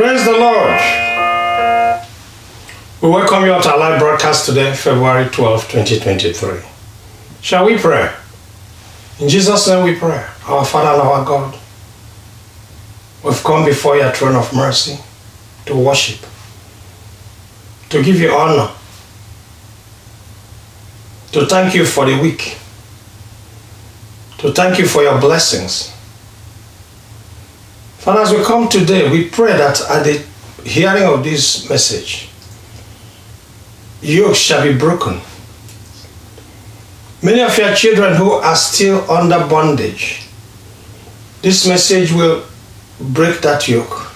Praise the Lord. We welcome you to our live broadcast today, February 12, 2023. Shall we pray? In Jesus' name we pray. Our Father and our God, we've come before your throne of mercy to worship, to give you honor, to thank you for the week, to thank you for your blessings. Father, as we come today, we pray that at the hearing of this message, yoke shall be broken. Many of your children who are still under bondage, this message will break that yoke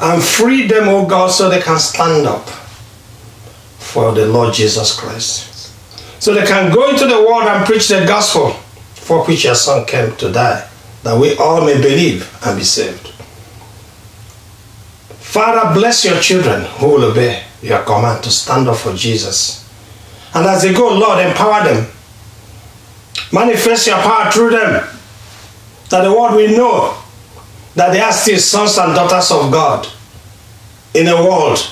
and free them, oh God, so they can stand up for the Lord Jesus Christ. So they can go into the world and preach the gospel for which your son came to die, that we all may believe and be saved. Father, bless your children who will obey your command to stand up for Jesus. And as they go, Lord, empower them. Manifest your power through them. That the world will know that they are still sons and daughters of God in a world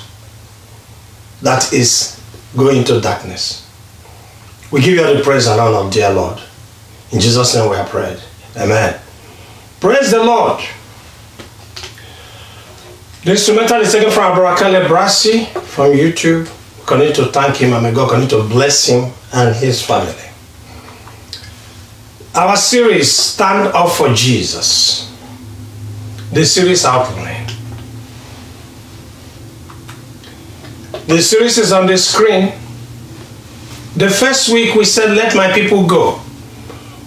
that is going to darkness. We give you all the praise and honor, dear Lord. In Jesus' name we have prayed. Amen. Praise the Lord. The instrumental is taken from Abarakale Brasi from YouTube. We continue to thank him and may God continue to bless him and his family. Our series, Stand Up for Jesus. The series outline. The series is on the screen. The first week we said, Let my people go.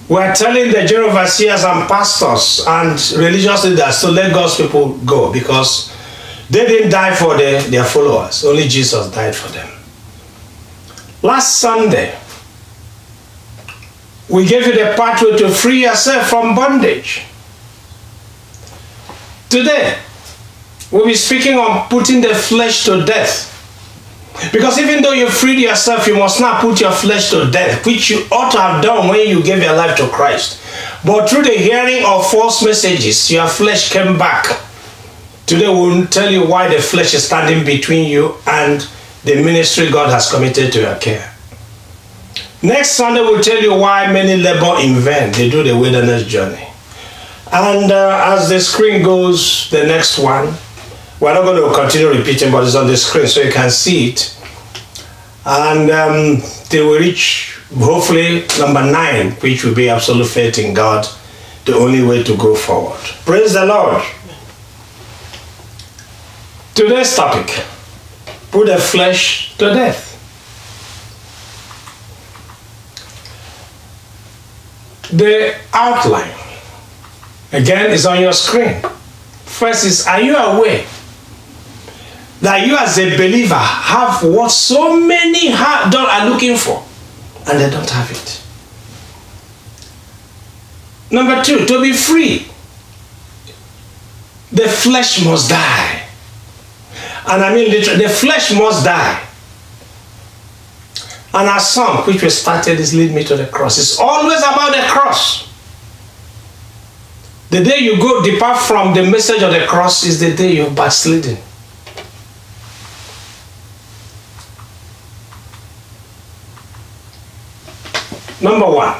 We're telling the general overseers and pastors and religious leaders to let God's people go because they didn't die for the, their followers, only Jesus died for them. Last Sunday, we gave you the pathway to free yourself from bondage. Today, we'll be speaking on putting the flesh to death. Because even though you freed yourself, you must not put your flesh to death, which you ought to have done when you gave your life to Christ. But through the hearing of false messages, your flesh came back. Today we'll tell you why the flesh is standing between you and the ministry God has committed to your care. Next Sunday we'll tell you why many labor in vain. They do the wilderness journey. And uh, as the screen goes, the next one, we're not going to continue repeating, but it's on the screen so you can see it. And um, they will reach, hopefully, number nine, which will be absolute faith in God, the only way to go forward. Praise the Lord. Today's topic put the flesh to death. The outline, again, is on your screen. First is Are you aware that you, as a believer, have what so many have done are looking for and they don't have it? Number two, to be free, the flesh must die. And I mean literally, the flesh must die. And our song, which we started, is Lead Me to the Cross. It's always about the cross. The day you go depart from the message of the cross is the day you're backsliding. Number one,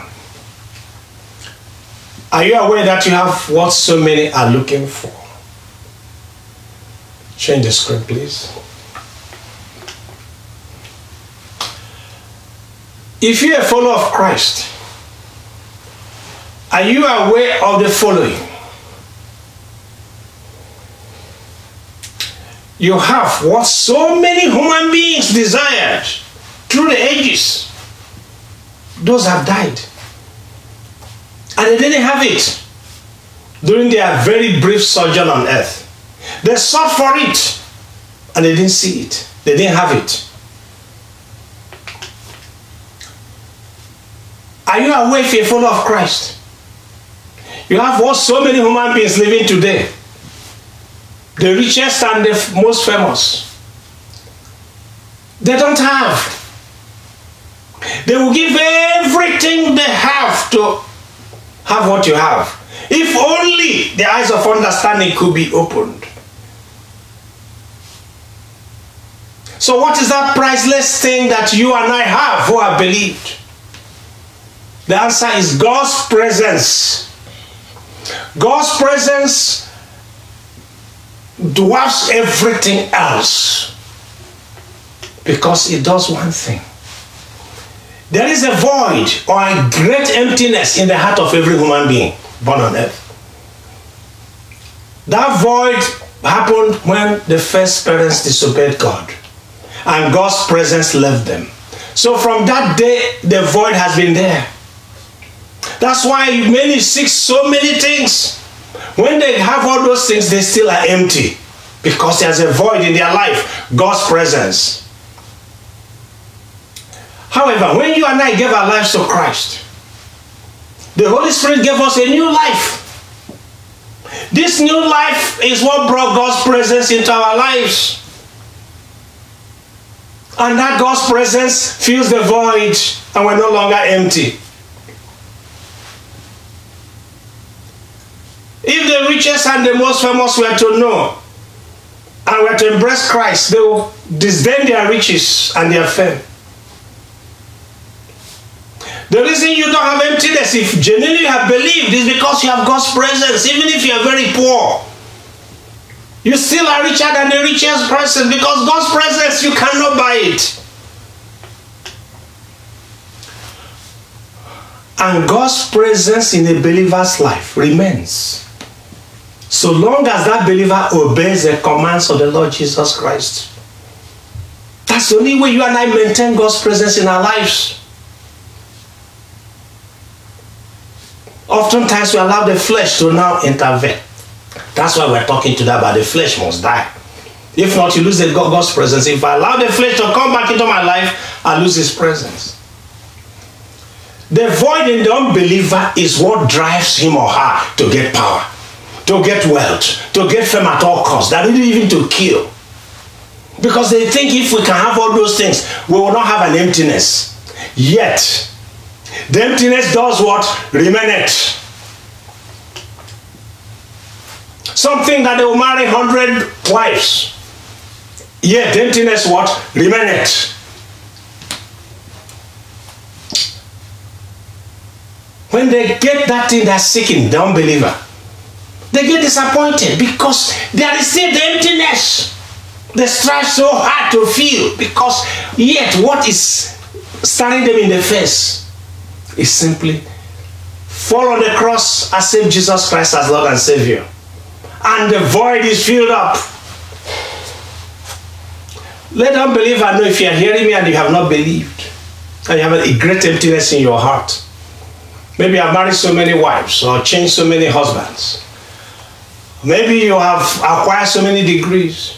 are you aware that you have what so many are looking for? Change the screen, please. If you're a follower of Christ, are you aware of the following? You have what so many human beings desired through the ages. Those have died. And they didn't have it during their very brief sojourn on earth. They sought for it and they didn't see it. They didn't have it. Are you aware if you're a follower of Christ? You have what so many human beings living today. The richest and the most famous. They don't have. They will give everything they have to have what you have. If only the eyes of understanding could be opened. So, what is that priceless thing that you and I have who have believed? The answer is God's presence. God's presence dwarfs everything else because it does one thing. There is a void or a great emptiness in the heart of every human being born on earth. That void happened when the first parents disobeyed God and God's presence left them. So from that day, the void has been there. That's why many seek so many things. When they have all those things, they still are empty because there's a void in their life God's presence. However, when you and I gave our lives to Christ, the Holy Spirit gave us a new life. This new life is what brought God's presence into our lives. And that God's presence fills the void, and we're no longer empty. If the richest and the most famous were to know and were to embrace Christ, they will disdain their riches and their fame. The reason you don't have emptiness, if genuinely you have believed, is because you have God's presence, even if you are very poor. You still are richer than the richest person because God's presence, you cannot buy it. And God's presence in a believer's life remains. So long as that believer obeys the commands of the Lord Jesus Christ. That's the only way you and I maintain God's presence in our lives. Oftentimes we allow the flesh to now intervene. That's why we're talking to that, but the flesh must die. If not, you lose the God's presence. If I allow the flesh to come back into my life, I lose his presence. The void in the unbeliever is what drives him or her to get power, to get wealth, to get fame at all costs, that even to kill. Because they think if we can have all those things, we will not have an emptiness. Yet, the emptiness does what? Remaineth. Something that they will marry 100 wives. Yet, the emptiness what? Remaineth. When they get that thing they're seeking, the unbeliever, they get disappointed because is still the emptiness. They strive so hard to feel because yet what is staring them in the face is simply fall on the cross, accept Jesus Christ as Lord and Savior. And the void is filled up. Let unbeliever know if you are hearing me and you have not believed, and you have a great emptiness in your heart. Maybe you have married so many wives or changed so many husbands. Maybe you have acquired so many degrees.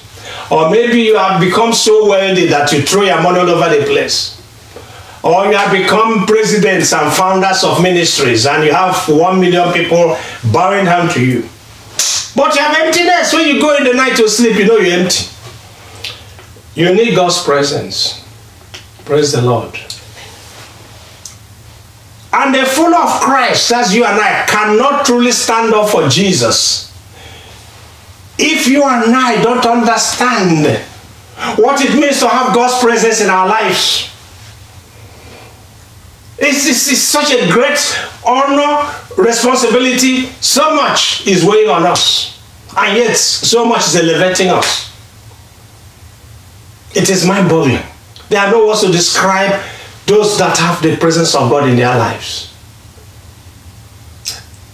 Or maybe you have become so wealthy that you throw your money all over the place. Or you have become presidents and founders of ministries and you have one million people bowing down to you. But you have emptiness. When you go in the night to sleep, you know you're empty. You need God's presence. Praise the Lord. And the full of Christ, as you and I, cannot truly stand up for Jesus if you and I don't understand what it means to have God's presence in our lives. It's, it's, it's, such a great honor, responsibility. So much is weighing on us. And yet, so much is elevating us. It is mind boggling. There are no words to describe those that have the presence of God in their lives.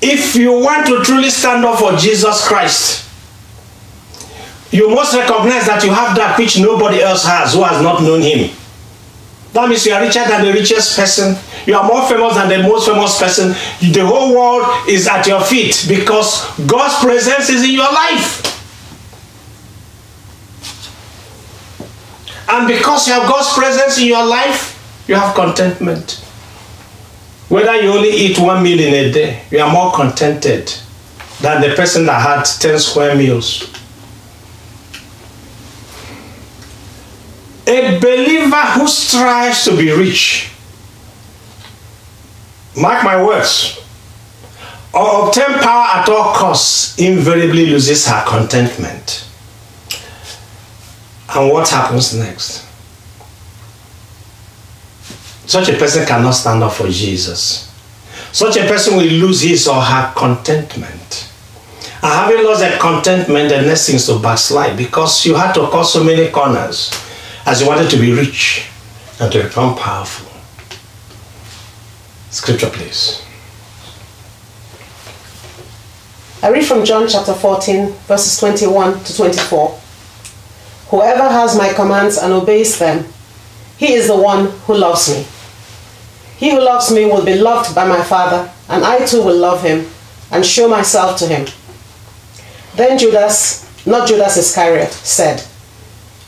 If you want to truly stand up for Jesus Christ, you must recognize that you have that which nobody else has who has not known him. That means you are richer than the richest person. You are more famous than the most famous person. The whole world is at your feet because God's presence is in your life. And because you have God's presence in your life, you have contentment. Whether you only eat one meal in a day, you are more contented than the person that had 10 square meals. A believer who strives to be rich, mark my words, or obtain power at all costs, invariably loses her contentment. And what happens next? Such a person cannot stand up for Jesus. Such a person will lose his or her contentment. And having lost that contentment, the next thing is to backslide because you had to cut so many corners as you wanted to be rich and to become powerful. Scripture, please. I read from John chapter 14, verses 21 to 24. Whoever has my commands and obeys them, he is the one who loves me. He who loves me will be loved by my Father, and I too will love him and show myself to him. Then Judas, not Judas Iscariot, said,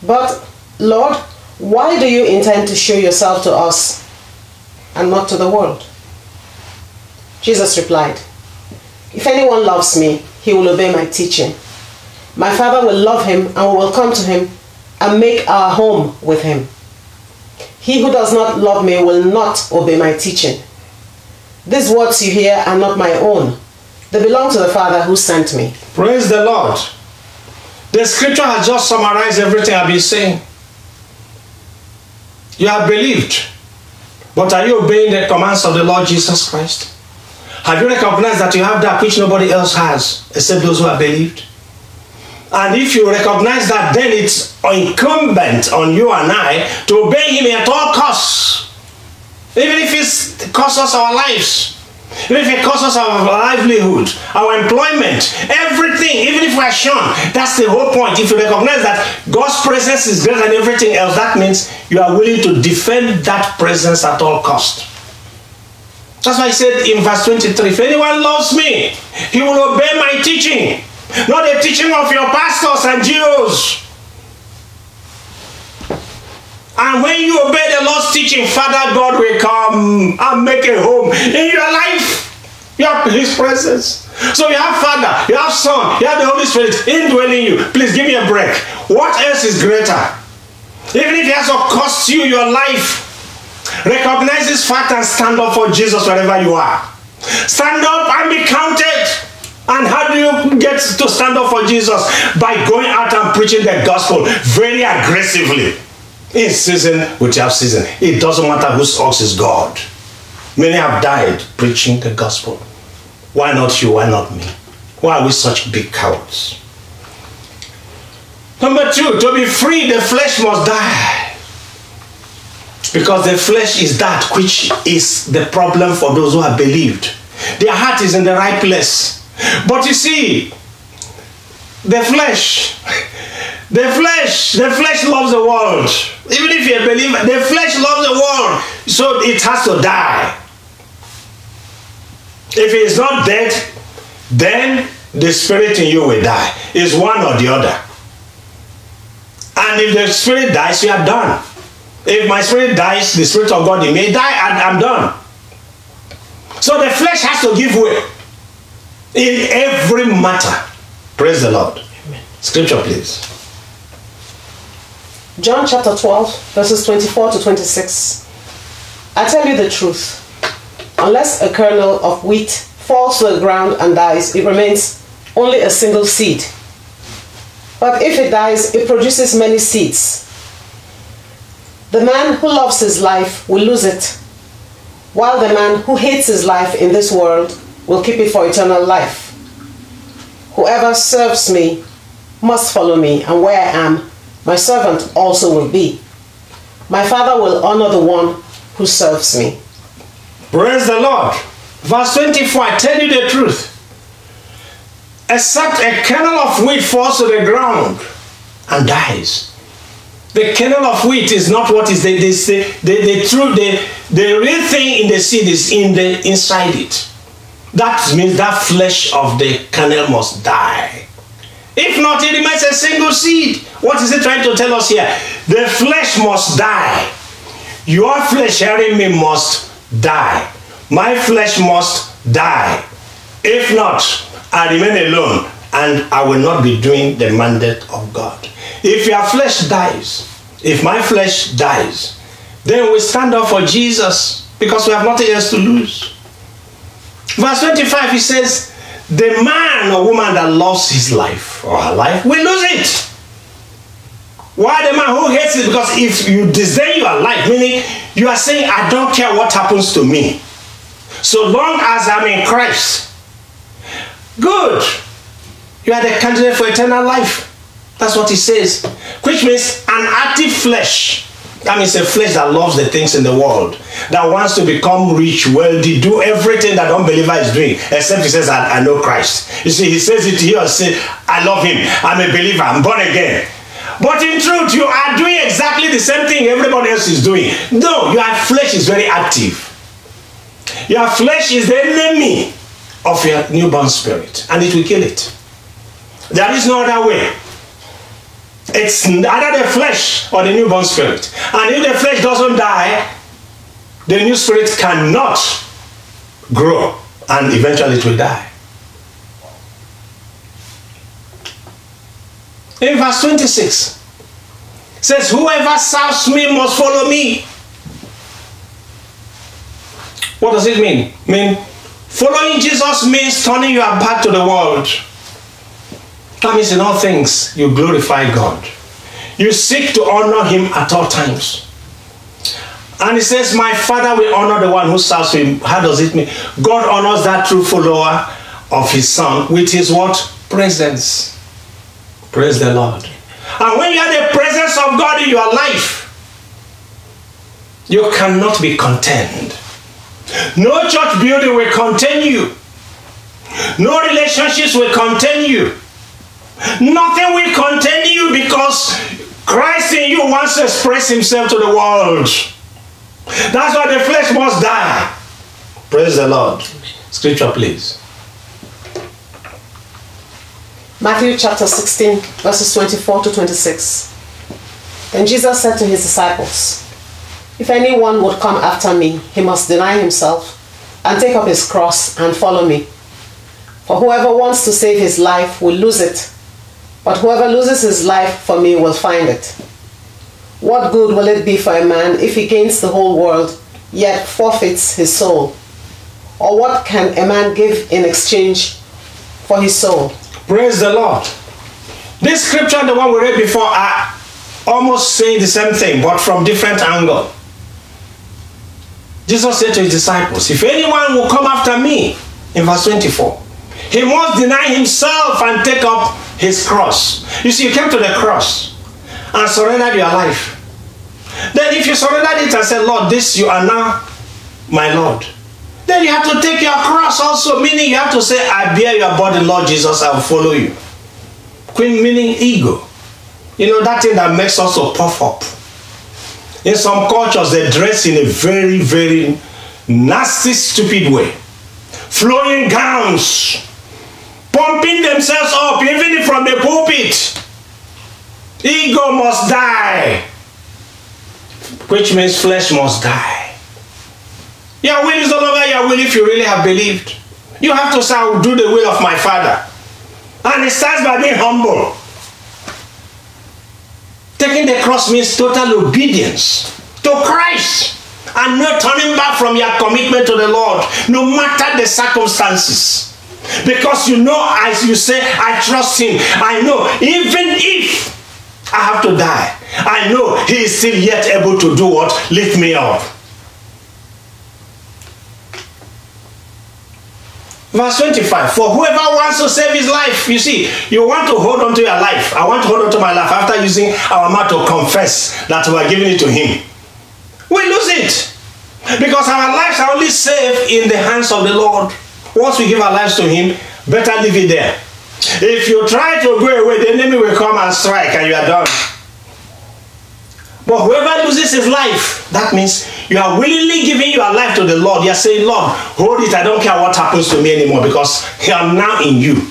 But, Lord, why do you intend to show yourself to us and not to the world? Jesus replied, If anyone loves me, he will obey my teaching. My Father will love him and we will come to him and make our home with him. He who does not love me will not obey my teaching. These words you hear are not my own. They belong to the Father who sent me. Praise the Lord. The scripture has just summarized everything I've been saying. You have believed, but are you obeying the commands of the Lord Jesus Christ? Have you recognized that you have that which nobody else has except those who have believed? And if you recognize that, then it's incumbent on you and I to obey Him at all costs. Even if it costs us our lives. Even if it costs us our livelihood, our employment, everything, even if we're shunned, that's the whole point. If you recognize that God's presence is greater than everything else, that means you are willing to defend that presence at all cost. That's why I said in verse 23 if anyone loves me, he will obey my teaching, not the teaching of your pastors and Jews. And when you obey the Lord's teaching, Father God will come and make a home in your life. You have His presence. So you have Father, you have Son, you have the Holy Spirit indwelling you. Please give me a break. What else is greater? Even if it has to cost you your life, recognize this fact and stand up for Jesus wherever you are. Stand up and be counted. And how do you get to stand up for Jesus? By going out and preaching the gospel very aggressively. In season, without season. It doesn't matter whose ox is God. Many have died preaching the gospel. Why not you? Why not me? Why are we such big cowards? Number two, to be free, the flesh must die. Because the flesh is that which is the problem for those who have believed. Their heart is in the right place. But you see, the flesh, the flesh, the flesh loves the world. Even if you're a believer, the flesh loves the world. So it has to die. If it is not dead, then the spirit in you will die. It's one or the other. And if the spirit dies, you are done. If my spirit dies, the spirit of God in me die, and I'm done. So the flesh has to give way in every matter. Praise the Lord. Amen. Scripture, please. John chapter 12, verses 24 to 26. I tell you the truth. Unless a kernel of wheat falls to the ground and dies, it remains only a single seed. But if it dies, it produces many seeds. The man who loves his life will lose it, while the man who hates his life in this world will keep it for eternal life. Whoever serves me must follow me, and where I am, my servant also will be. My Father will honor the one who serves me. Praise the Lord. Verse 24 I tell you the truth. Except a kernel of wheat falls to the ground and dies. The kernel of wheat is not what is the, the, the, the true, the, the real thing in the seed is in the inside it. That means that flesh of the kernel must die. If not, it remains a single seed. What is it trying to tell us here? The flesh must die. Your flesh hearing me must die. My flesh must die. If not, I remain alone and I will not be doing the mandate of God. If your flesh dies, if my flesh dies, then we stand up for Jesus because we have nothing else to lose. Verse 25, he says, The man or woman that loves his life or her life will lose it. Why the man who hates it? Because if you disdain your life, meaning you are saying, I don't care what happens to me. So long as I'm in Christ, good. You are the candidate for eternal life. That's what he says. Which means an active flesh. That means a flesh that loves the things in the world, that wants to become rich, wealthy, do everything that unbeliever is doing, except he says, I, I know Christ. You see, he says it here, say, I love him, I'm a believer, I'm born again. But in truth, you are doing exactly the same thing everybody else is doing. No, your flesh is very active. Your flesh is the enemy of your newborn spirit, and it will kill it. There is no other way. It's either the flesh or the newborn spirit. And if the flesh doesn't die, the new spirit cannot grow and eventually it will die. In verse 26 says, Whoever serves me must follow me. What does it mean? I mean, following Jesus means turning your back to the world. That means in all things you glorify God. You seek to honor Him at all times. And He says, My Father will honor the one who serves Him. How does it mean? God honors that true follower of His Son with His what? Presence. Praise the Lord. And when you have the presence of God in your life, you cannot be content. No church building will contain you. No relationships will contain you. Nothing will contain you because Christ in you wants to express himself to the world. That's why the flesh must die. Praise the Lord. Scripture, please. Matthew chapter 16, verses 24 to 26. Then Jesus said to his disciples, If anyone would come after me, he must deny himself and take up his cross and follow me. For whoever wants to save his life will lose it, but whoever loses his life for me will find it. What good will it be for a man if he gains the whole world, yet forfeits his soul? Or what can a man give in exchange for his soul? Praise the Lord. This scripture and the one we read before are almost saying the same thing, but from different angle. Jesus said to his disciples, If anyone will come after me, in verse 24, he must deny himself and take up his cross. You see, you came to the cross and surrendered your life. Then, if you surrendered it and said, Lord, this you are now my Lord, then you have to take your cross also, meaning you have to say, I bear your body, Lord Jesus, I will follow you. Queen meaning ego. You know, that thing that makes us to puff up. In some cultures, they dress in a very, very nasty, stupid way. Flowing gowns, pumping themselves up, even from the pulpit. Ego must die, which means flesh must die. Your will is all over your will if you really have believed. You have to say, I will do the will of my Father. And it starts by being humble. Taking the cross means total obedience to Christ and not turning back from your commitment to the Lord, no matter the circumstances. Because you know, as you say, I trust Him. I know, even if I have to die, I know He is still yet able to do what? Lift me up. Verse 25 For whoever wants to save his life, you see, you want to hold on to your life. I want to hold on to my life after using our mouth to confess that we are giving it to Him. We lose it because our lives are only safe in the hands of the Lord. Once we give our lives to Him, better leave it there. If you try to go away, the enemy will come and strike and you are done. But whoever loses his life, that means you are willingly giving your life to the Lord. You are saying, Lord, hold it. I don't care what happens to me anymore because I am now in you.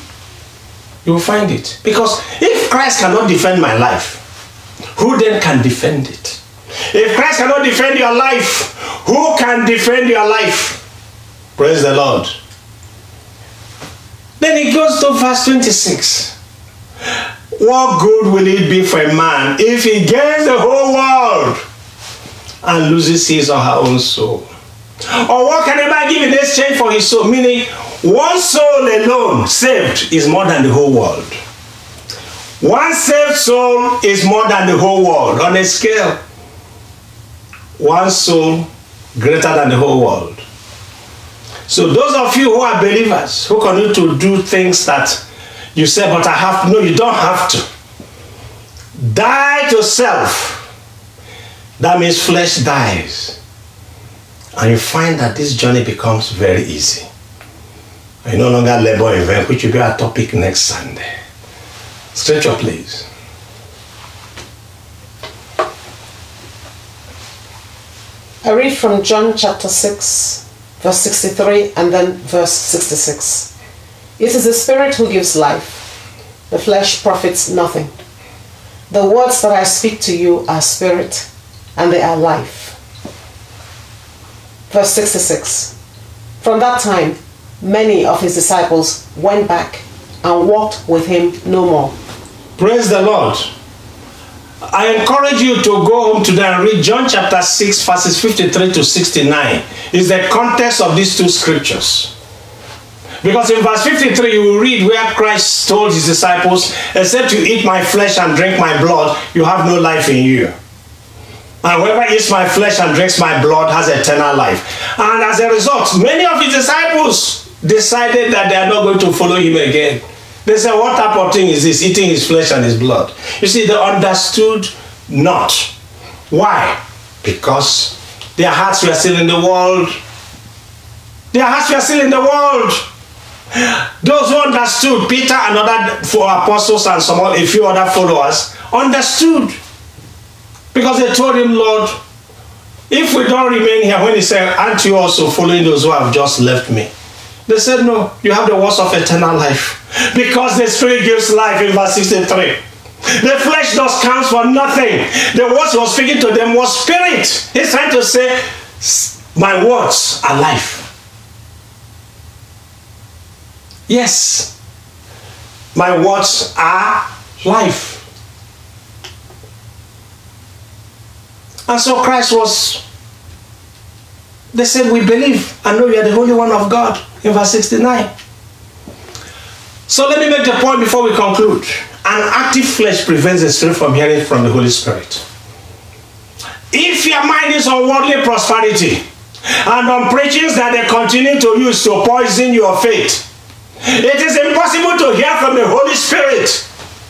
You will find it. Because if Christ cannot defend my life, who then can defend it? If Christ cannot defend your life, who can defend your life? Praise the Lord. Then he goes to verse 26. What good will it be for a man if he gains the whole world and loses his or her own soul? Or what can a man give in exchange for his soul? Meaning, one soul alone saved is more than the whole world. One saved soul is more than the whole world on a scale. One soul greater than the whole world. So those of you who are believers, who continue to do things that you say, but I have no, you don't have to. Die to self. That means flesh dies. And you find that this journey becomes very easy. You no longer labor in vain, which will be our topic next Sunday. Scripture, please. I read from John chapter 6, verse 63, and then verse 66. It is the Spirit who gives life, the flesh profits nothing. The words that I speak to you are spirit, and they are life. Verse 66. From that time, many of his disciples went back and walked with him no more. Praise the Lord. I encourage you to go home today and read John chapter 6, verses 53 to 69. Is the context of these two scriptures. Because in verse 53, you will read where Christ told his disciples, Except you eat my flesh and drink my blood, you have no life in you. And whoever eats my flesh and drinks my blood has eternal life. And as a result, many of his disciples decided that they are not going to follow him again. They said, What type of thing is this? Eating his flesh and his blood. You see, they understood not. Why? Because their hearts were still in the world. Their hearts were still in the world. Those who understood, Peter and other four apostles and some a few other followers, understood. Because they told him, Lord, if we don't remain here, when he said, Aren't you also following those who have just left me? They said, No, you have the words of eternal life. Because the Spirit gives life in verse 63. The flesh does count for nothing. The words was speaking to them was spirit. He's trying to say, My words are life. Yes, my words are life. And so Christ was, they said, We believe and know you are the Holy One of God in verse 69. So let me make the point before we conclude. An active flesh prevents the spirit from hearing from the Holy Spirit. If your mind is on worldly prosperity and on preachings that they continue to use to poison your faith, it is impossible to hear from the Holy Spirit.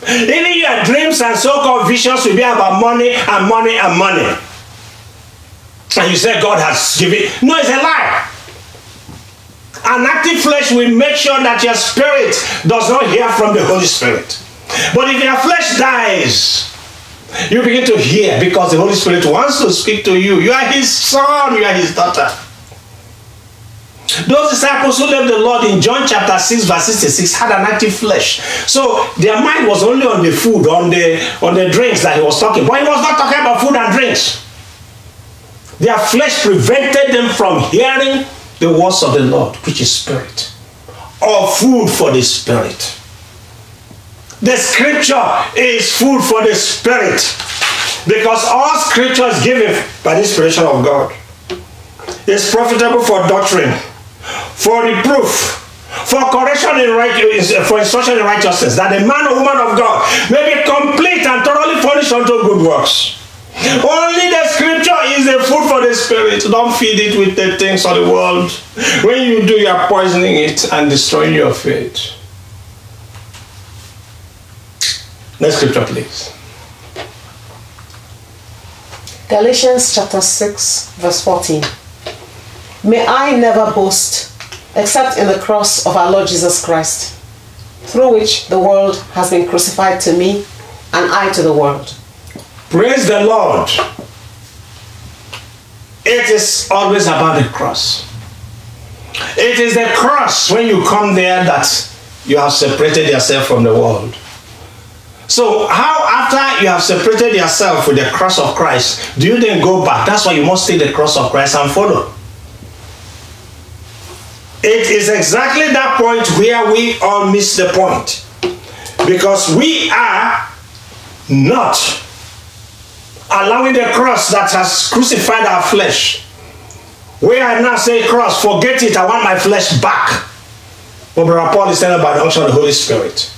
Even your dreams and so-called visions will be about money and money and money. And you say God has given. No, it's a lie. An active flesh will make sure that your spirit does not hear from the Holy Spirit. But if your flesh dies, you begin to hear because the Holy Spirit wants to speak to you. You are His son, you are His daughter. Those disciples who left the Lord in John chapter 6, verse 66 had an active flesh. So their mind was only on the food, on the on the drinks that he was talking. But he was not talking about food and drinks. Their flesh prevented them from hearing the words of the Lord, which is spirit, or food for the spirit. The scripture is food for the spirit because all scripture is given by the inspiration of God. It's profitable for doctrine, for reproof, for correction in right, for instruction in righteousness, that the man or woman of God may be complete and thoroughly furnished unto good works. Only the scripture is the food for the spirit. Don't feed it with the things of the world. When you do, you are poisoning it and destroying your faith. Next scripture, please. Galatians chapter 6, verse 14. May I never boast except in the cross of our Lord Jesus Christ, through which the world has been crucified to me and I to the world. Praise the Lord. It is always about the cross. It is the cross when you come there that you have separated yourself from the world. So, how after you have separated yourself with the cross of Christ, do you then go back? That's why you must take the cross of Christ and follow. It is exactly that point where we all miss the point. Because we are not allowing the cross that has crucified our flesh. We are now saying, Cross, forget it, I want my flesh back. But Brother Paul is telling about the unction of the Holy Spirit.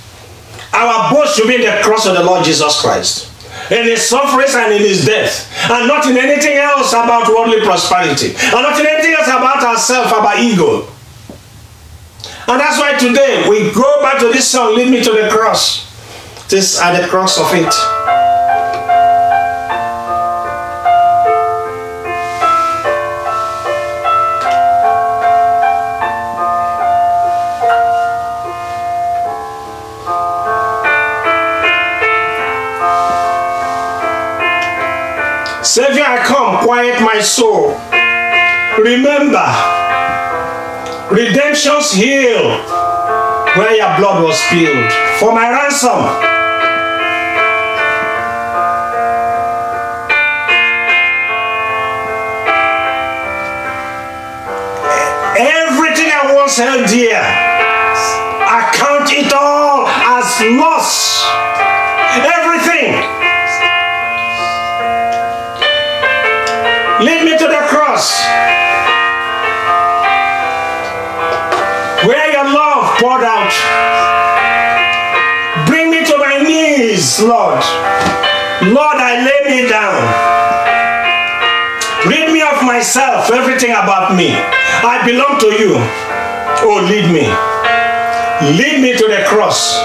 Our boast should be in the cross of the Lord Jesus Christ. In his sufferings and in his death. And not in anything else about worldly prosperity. And not in anything else about ourselves, about ego. And that's why today we go back to this song, Lead Me to the Cross. This at the cross of it. Savior, I come, quiet my soul. Remember, redemption's hill where your blood was spilled for my ransom. Everything I once held dear, I count it all as loss. Lord. Lord, I lay me down. Rid me of myself, everything about me. I belong to you. Oh, lead me. Lead me to the cross.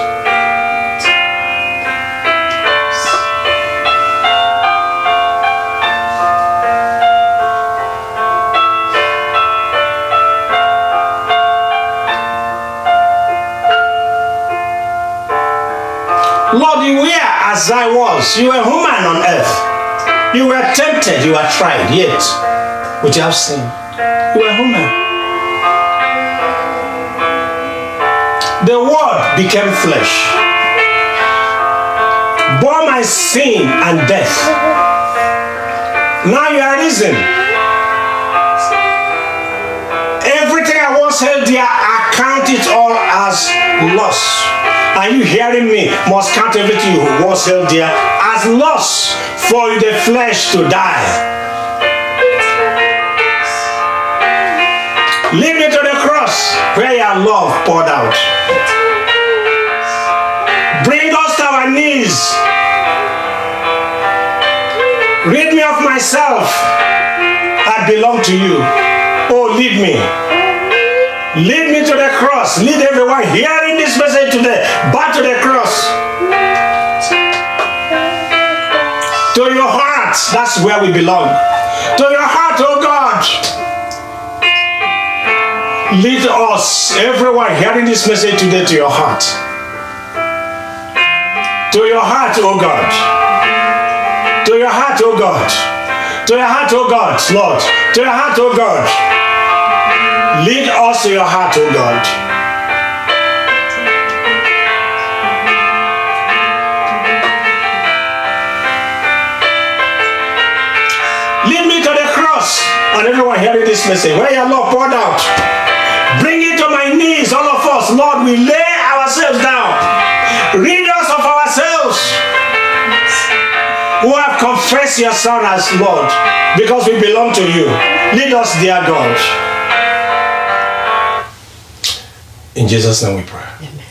Lord, you were as I was. You were human on earth. You were tempted, you were tried, yet would you have sin. You were human. The word became flesh, bore my sin and death. Now you are risen. Everything I once held dear, I count it all as loss. Are you hearing me? Must count everything you once held dear as loss for the flesh to die. Lead me to the cross where your love poured out. Bring us to our knees. Rid me of myself. I belong to you. Oh, lead me. Lead me to the cross. Lead everyone hearing this message today back to the cross. To your heart. That's where we belong. To your heart, oh God. Lead us, everyone hearing this message today, to your heart. To your heart, oh God. To your heart, oh God. To your heart, oh God, Lord. To your heart, oh God. Lead us to your heart, oh God. Lead me to the cross. And everyone hearing this message, where your love poured out. Bring it to my knees, all of us. Lord, we lay ourselves down. Rid us of ourselves who have confessed your Son as Lord because we belong to you. Lead us, dear God. In Jesus' name we pray. Amen.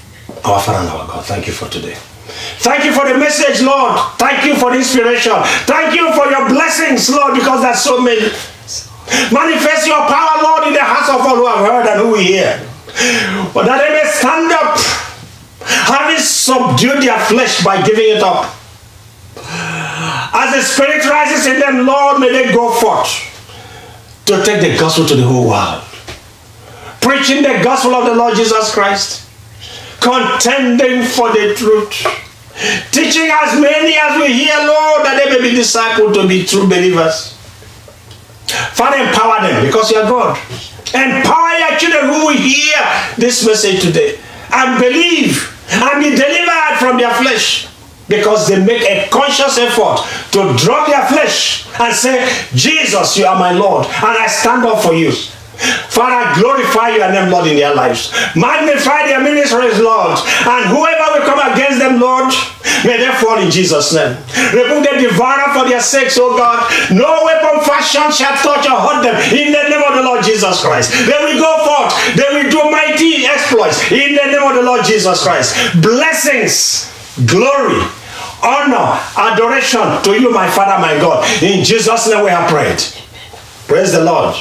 Our Father and our God, thank you for today. Thank you for the message, Lord. Thank you for the inspiration. Thank you for your blessings, Lord, because there's so many. Manifest your power, Lord, in the hearts of all who have heard and who hear. But that they may stand up, having subdued their flesh by giving it up. As the Spirit rises in them, Lord, may they go forth to take the gospel to the whole world. Preaching the gospel of the Lord Jesus Christ, contending for the truth, teaching as many as we hear, Lord, that they may be discipled to be true believers. Father, empower them because you are God. Empower your children who will hear this message today and believe and be delivered from their flesh because they make a conscious effort to drop their flesh and say, Jesus, you are my Lord, and I stand up for you. Father, glorify your name, Lord, in their lives. Magnify their ministries, Lord. And whoever will come against them, Lord, may they fall in Jesus' name. Remove the devourer for their sakes, oh God. No weapon fashioned shall touch or hurt them in the name of the Lord Jesus Christ. They will go forth. They will do mighty exploits in the name of the Lord Jesus Christ. Blessings, glory, honor, adoration to you, my Father, my God. In Jesus' name we have prayed. Praise the Lord.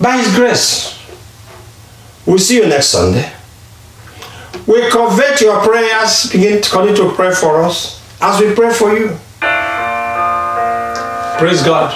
By His grace, we'll see you next Sunday. We covet your prayers. Begin to continue to pray for us as we pray for you. Praise God.